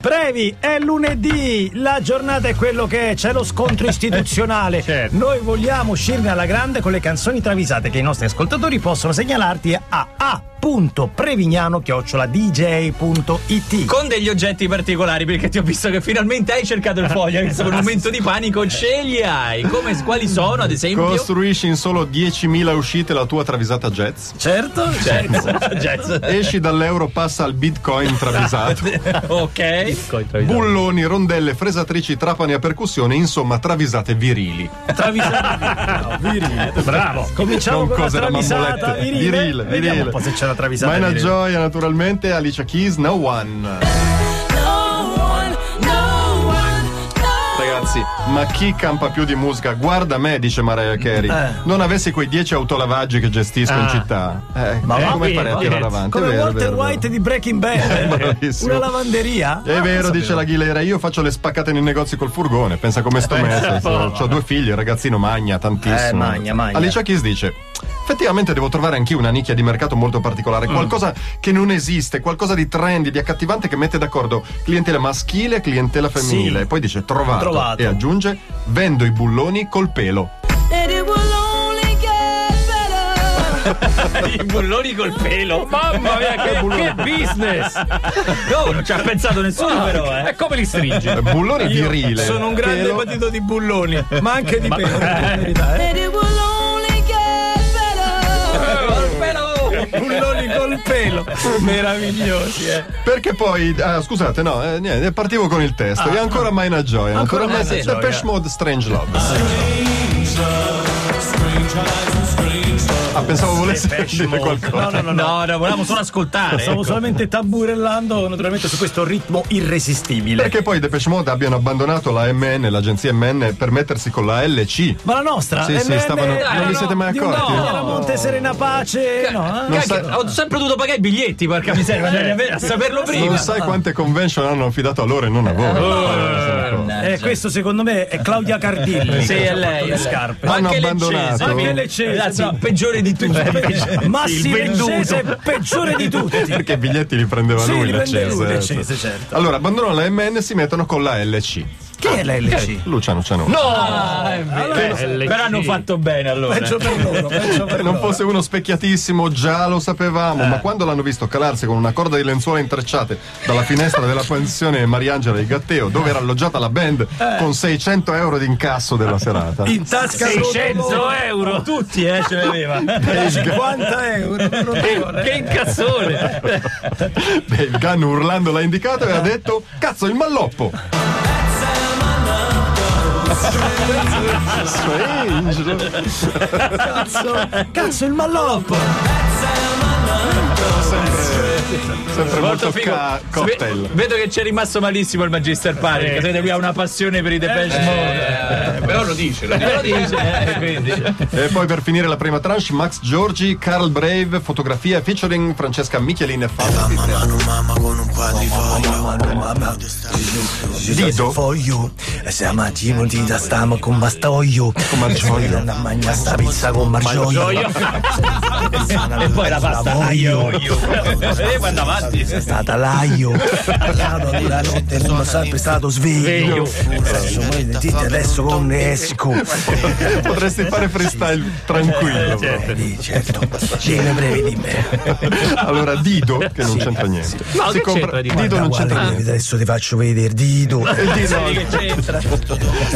Brevi, è lunedì, la giornata è quello che è, c'è lo scontro istituzionale. Certo. Noi vogliamo uscirne alla grande con le canzoni travisate che i nostri ascoltatori possono segnalarti a a.prevignano-dj.it. Con degli oggetti particolari, perché ti ho visto che finalmente hai cercato il foglio. In un momento di panico, scegli hai. Come, quali sono, ad esempio? Costruisci in solo 10.000 uscite la tua travisata jazz. Certo, Jazz. Jazz. Esci dall'euro, passa al bitcoin travisato. ok. Bulloni, rondelle, fresatrici, trapani a percussione, insomma, travisate virili. travisata. No, virile. Bravo. Cominciamo Non con la cose da travisata mammolette. virile. Virile, Vediamo virile. un po' se c'è la travisata Ma è una gioia, naturalmente, Alicia Keys, No One. Ragazzi, ma chi campa più di musica? Guarda me, dice Mariah Carey. Eh. Non avessi quei 10 autolavaggi che gestisco in Ah. città. Eh, Ma eh, come farei a tirare avanti? Come È vero, Walter vero, è vero. White di Breaking Bad. Bravissimo. Una lavanderia? È Ah, vero, dice la Ghileira, io faccio le spaccate nei negozi col furgone, pensa come sto messo. Ho due figli, il ragazzino magna tantissimo. Eh, magna, magna. Alicia Keys dice, effettivamente devo trovare anch'io una nicchia di mercato molto particolare, Mm. qualcosa che non esiste, qualcosa di trendy, di accattivante che mette d'accordo clientela maschile e clientela femminile. Sì. E poi dice trovato, Trovato. e aggiunge, vendo i bulloni col pelo. I bulloni col pelo. Mamma mia, che, che business! No, non ci ha pensato nessuno, però, eh. E come li stringi? Eh, Bulloni Io virile. Sono un grande pelo- patito di bulloni, ma anche di pelo. per verità, eh. Pelo. Meravigliosi, eh. Perché poi, ah, scusate, no, eh, niente, partivo con il testo. e ancora mai una gioia. Ancora Ancora, mai una Depeche gioia. Mode Strange Love. Ah, pensavo volesse dire qualcosa. No, no, no, no. No, no, volevamo solo ascoltare. Stavo ecco. solamente taburellando naturalmente su questo ritmo irresistibile. Perché poi Depeche Mode abbiano abbandonato la MN, l'agenzia MN, per mettersi con la LC. Ma la nostra? Sì, sì, stavano- non vi no, siete mai accorti? No, era. Monte Serena Pace. No, eh? Ho sempre dovuto pagare i biglietti, porca miseria, cioè, a saperlo prima. Non sai quante convention hanno affidato a loro e non a voi. Eh, questo secondo me è Claudia Cardilli. Sì, è lei. Le è scarpe. Ma Hanno anche abbandonato. Leccese, Anche Leccese, bravo. il peggiore di tutti. Massi Il venduto. Leccese, peggiore di tutti. Perché i biglietti li prendeva Sì, lui, lui, l'accese, certo. Allora, abbandonano la MN e si mettono con la LC. Che è la LC? Luciano Ciano. Ah, è vero. Però hanno fatto bene allora. Peggio per loro, peggio per Se non loro. fosse uno specchiatissimo, già lo sapevamo. Ma quando l'hanno visto calarsi con una corda di lenzuola intrecciate dalla finestra della pensione Mariangela di Gatteo, dove era alloggiata la band, con 600 euro di incasso della serata. In tasca 600 euro tutti, eh, ce l'aveva. 50 euro. che incazzone. Dave Gunn urlando l'ha indicato e ha detto: Cazzo, il malloppo! Strange. Cazzo, cazzo il malloppo. Sempre molto Molto figo. ca- cocktail. Ve- vedo che c'è rimasto malissimo il Magister Pari, perché vedete lui ha una passione per i Depeche Mode. Però lo dice, lo Eh, lo dice, eh, quindi. E poi per finire la prima tranche, Max Giorgi, Carl Brave, fotografia featuring Francesca Michelin e Fabio. Mano mamma con un quadrifoglio Dido? Foglio E se mattino ti da stiamo con Mastoglio Con Margioglio. Non mangia sta pizza con Margioglio E poi la pasta aglio. E poi andiamo avanti. È stata l'aglio Stato la notte sono sempre stato sveglio. Dite adesso con esco. Potresti fare freestyle tranquillo. Eh, certo. Cene brevi di me. Allora, Dido, che non c'entra niente. Ma si che c'entra Dido? Dido non c'entra niente. Adesso ti faccio vedere Dido.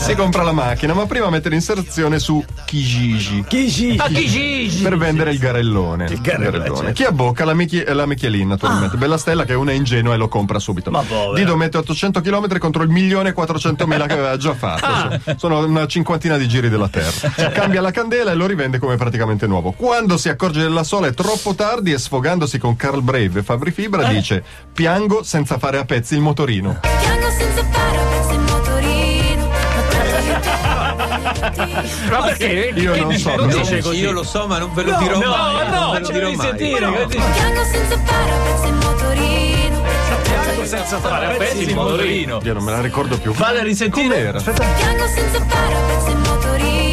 Si compra la macchina, ma prima mette l'inserzione su Kijiji. Chi A chi Gigi? Per vendere il garellone. Il garellone, Chi abbocca la, Michi- la Michelin, naturalmente. Bella Stella che è una ingenua e lo compra subito. Ma povera. Dido mette 800 km contro il milione e 400 mila che aveva già fatto. Sono una cinquantina di giri della Terra. Cambia la candela e lo rivende come praticamente nuovo. Quando si accorge della sola è troppo tardi e sfogandosi con Carl Brave e Fabri Fibra dice piango senza fare a pezzi il motorino. Piango senza fare Ma perché? Io non so, non dice così. Io lo so, ma non ve lo dirò No, mai. no, non ve lo dirò mai. sentire. dice? Piango senza fare pezzi in motorino. senza Fare pezzi il motorino. Io non me la ricordo più. Vale a risentire. Com'era? Aspetta. Piango senza fare pezzi in motorino.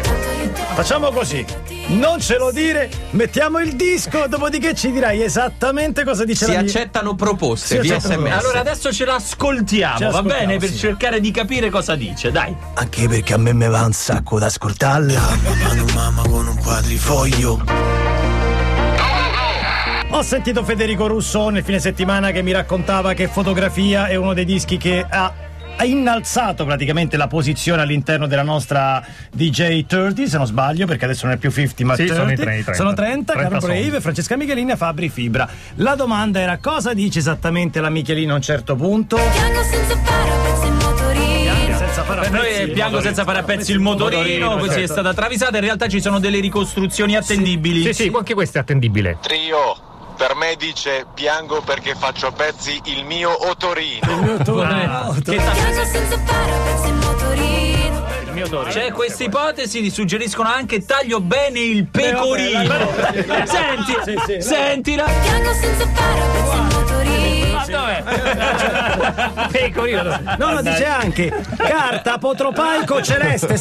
Che facciamo così. Non ce lo dire, mettiamo il disco, dopodiché ci dirai esattamente cosa dice Si la mia. accettano proposte Si via accettano SMS. Allora adesso ce l'ascoltiamo, Ce va bene? Per sì. cercare di capire cosa dice, dai. Anche perché a me mi va un sacco da ascoltarla. Mamma mamma con un quadrifoglio. Ho sentito Federico Russo nel fine settimana che mi raccontava che fotografia è uno dei dischi che ha ha innalzato praticamente la posizione all'interno della nostra DJ 30, se non sbaglio, perché adesso non è più 50 ma Sì, 30. sono i 30. Sono 30, 30 Carlo sono. Brave, Francesca Michelini e Fabri Fibra. La domanda era cosa dice esattamente la Michelini a un certo punto? Piango senza parapezzi in motorino Senza fare Per noi è pezzi, piango senza fare a pezzi il motorino, così è certo. stata travisata. In realtà ci sono delle ricostruzioni attendibili. Sì, sì, anche questo è attendibile. Trio, per me dice piango perché faccio a pezzi il mio otorino. Ah, che ta- Piango senza parapezzi in motorino Il mio Tori. C'è questa ipotesi, ti suggeriscono anche taglio bene il pecorino. Senti, Sì, sì, no. sentila. Piango senza parapezzi in motorino Ma dov'è? Pecorino. No, no, dice anche carta potropaico celeste?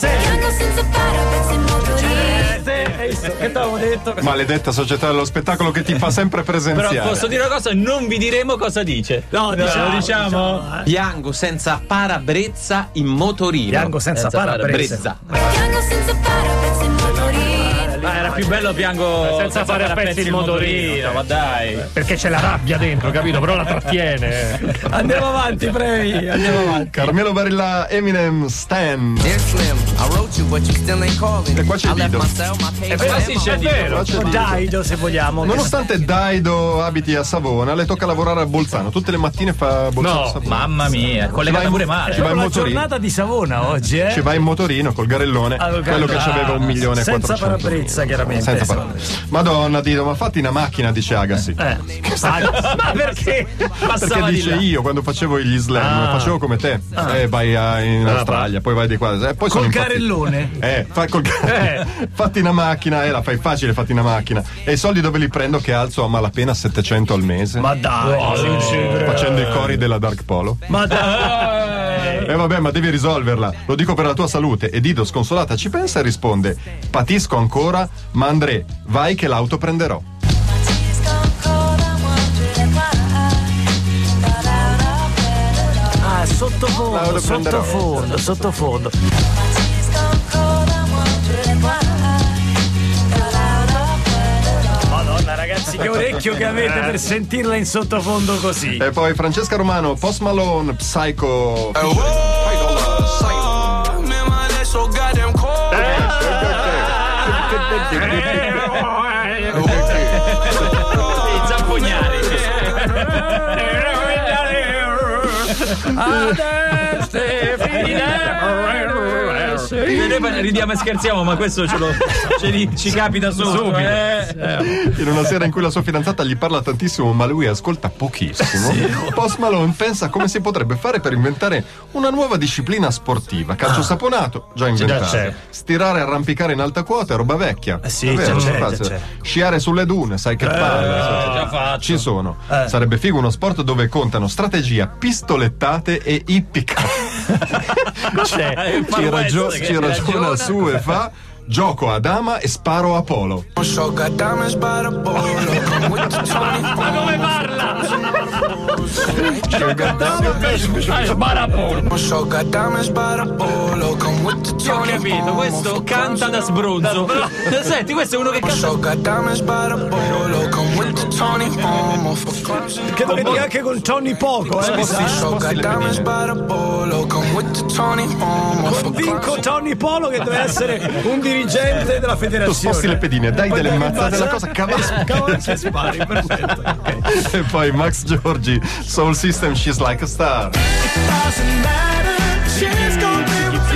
Che t'avevo detto? Maledetta società dello spettacolo che ti fa sempre Però presenziare. posso dire una cosa, non vi diremo cosa dice. No, diciamo, lo diciamo. Piango senza parabrezza in motorino. Piango senza Senza parabrezza. Brezza. Piango senza motorino Ma era più bello piango Senza fare a pezzi il motorino. ma dai. Perché c'è la rabbia dentro, capito? Però la trattiene. Andiamo avanti, Previ, andiamo avanti. Carmelo Barilla, Eminem, Stan. Dear Slim, I wrote you, but you still ain't calling. E qua c'è Dido. però and sì, c'è. Dido. Qua c'è. Daido, se vogliamo. Nonostante Daido abiti a Savona, le tocca lavorare a Bolzano. Tutte le mattine fa Bolzano No, Savona. Mamma mia, collegata in- pure ci male. va in la motorino. giornata di Savona oggi, eh? Ci va in motorino col garellone, Ah, quello che garellone. c'aveva un milione e Senza 400. Parabrezza, chiaramente. Senza parabrezza. Madonna Dido, ma fatti una macchina, dice Agassi. Eh. Ma perché? Perché Passava dice io quando facevo gli slam, facevo come te. Eh, vai a- in Australia, poi vai di qua. Eh, poi Col carellone. Eh, fa- col- fatti una macchina, eh, la fai facile, fatti una macchina. E i soldi dove li prendo che alzo a malapena 700 al mese? Ma dai, Facendo i cori della Dark Polo. ma dai. E vabbè, ma devi risolverla. Lo dico per la tua salute. E Dido, sconsolata, ci pensa e risponde: Patisco ancora, ma André, vai che l'auto prenderò. Ah, sottofondo, sottofondo, sottofondo. Ragazzi, che orecchio che avete per sentirla in sottofondo così. E poi Francesca Romano, Post Malone, Psycho. I ridiamo e scherziamo, ma questo ce lo, ce li- ci capita subito. eh. In una sera in cui la sua fidanzata gli parla tantissimo, ma lui ascolta pochissimo. Post Malone pensa come si potrebbe fare per inventare una nuova disciplina sportiva. Calcio saponato, già inventato. c'è. Stirare e arrampicare in alta quota è roba vecchia. Eh sì, È vero, già non c'è, già c'è. Sciare sulle dune, sai che palle. già fatto. Ci sono. Sarebbe figo uno sport dove contano strategia, pistolettate e ippica. Eh, il ci, Far West ragio- ci ci ragiona ragiona. su e fa. Gioco a dama e sparo a polo. Ma come parla? Ho capito, questo canta da sbronzo. Senti, questo è uno che canta. Credo che dica anche con Tony Poco, eh. Convinco Tony Polo che deve essere un dirigente della Tu federazione. sposti le pedine, dai delle mazzate mazzate. cosa, cavazzi. Cavazzi e spari, perfetto. E poi Max Giorgi, Soul System, She's Like a Star.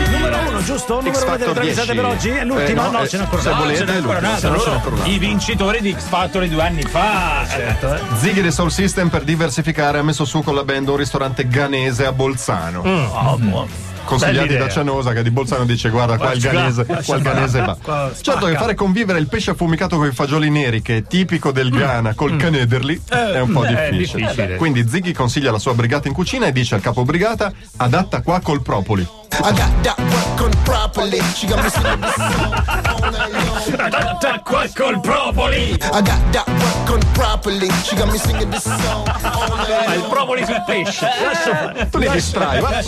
Numero uno, giusto? Numero uno delle travisate 10. per oggi? È l'ultima? Eh, no, no, eh, ce n'è ancora se una. volete, ce n'è ancora l'ultima, un se no ce n'è altro. ancora un I vincitori di X Factor due anni fa. Certo, eh. Ziggy di Soul System per diversificare ha messo su con la band un ristorante ganese a Bolzano. Oh, buono. Consigliati da. Cianosa che di Bolzano dice guarda qua il ganese, qua il ganese va. Certo che fare convivere il pesce affumicato con i fagioli neri che è tipico del Ghana col canederli è un po' è difficile. Quindi Ziggy consiglia la sua brigata in cucina e dice al capo brigata adatta qua col propoli. I got that work on properly. She got me singing this song all night long. Acqua col propoli! I got that work on properly. She got me singing this song Ma il propoli sul pesce. Tu li distrai, va. I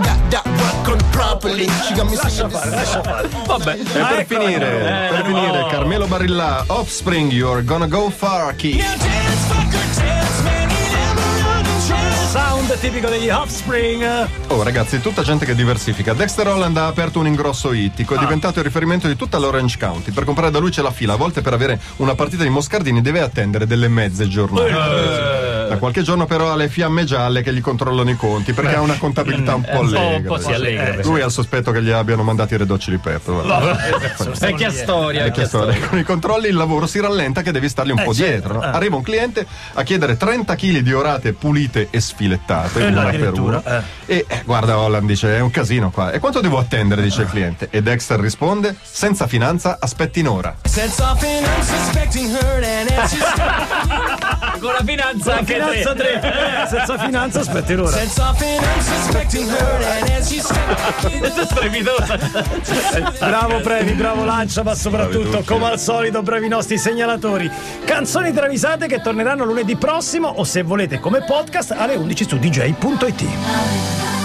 got that work on properly. She got me singing this song. Vabbè. E per finire, per finire, Carmelo Barilla, Offspring, You're Gonna Go Far, Key. Sound tipico degli Offspring. Oh ragazzi, tutta gente che diversifica. Dexter Holland ha aperto un ingrosso ittico, è diventato il riferimento di tutta l'Orange County. Per comprare da lui c'è la fila, a volte per avere una partita di Moscardini deve attendere delle mezze giornate. Da qualche giorno però ha le fiamme gialle che gli controllano i conti perché ha una contabilità un po' allegra. un po' si allegra. Lui ha il sospetto che gli abbiano mandato i redocci di Petto. Vecchia storia. Vecchia storia. Con i controlli il lavoro si rallenta che devi stargli un Eh, po' certo. dietro. no? Eh. Arriva un cliente a chiedere 30 kg di orate pulite e sfilettate, Eh, una per addirittura, uno. E eh, guarda Holland dice è un casino qua. E quanto devo attendere? dice il cliente. E Dexter risponde senza finanza aspetti in ora. Sets off an unsuspecting hurt and as she's Con la finanza anche Finanza tre. 3. senza finanza, aspetti l'ora. sets off an unsuspecting hurt and as she's Strepitosa. Bravo Previ, bravo Lancia, ma soprattutto, come al solito, bravi i nostri segnalatori. Canzoni travisate che torneranno lunedì prossimo o se volete come podcast alle 11 su dj.it.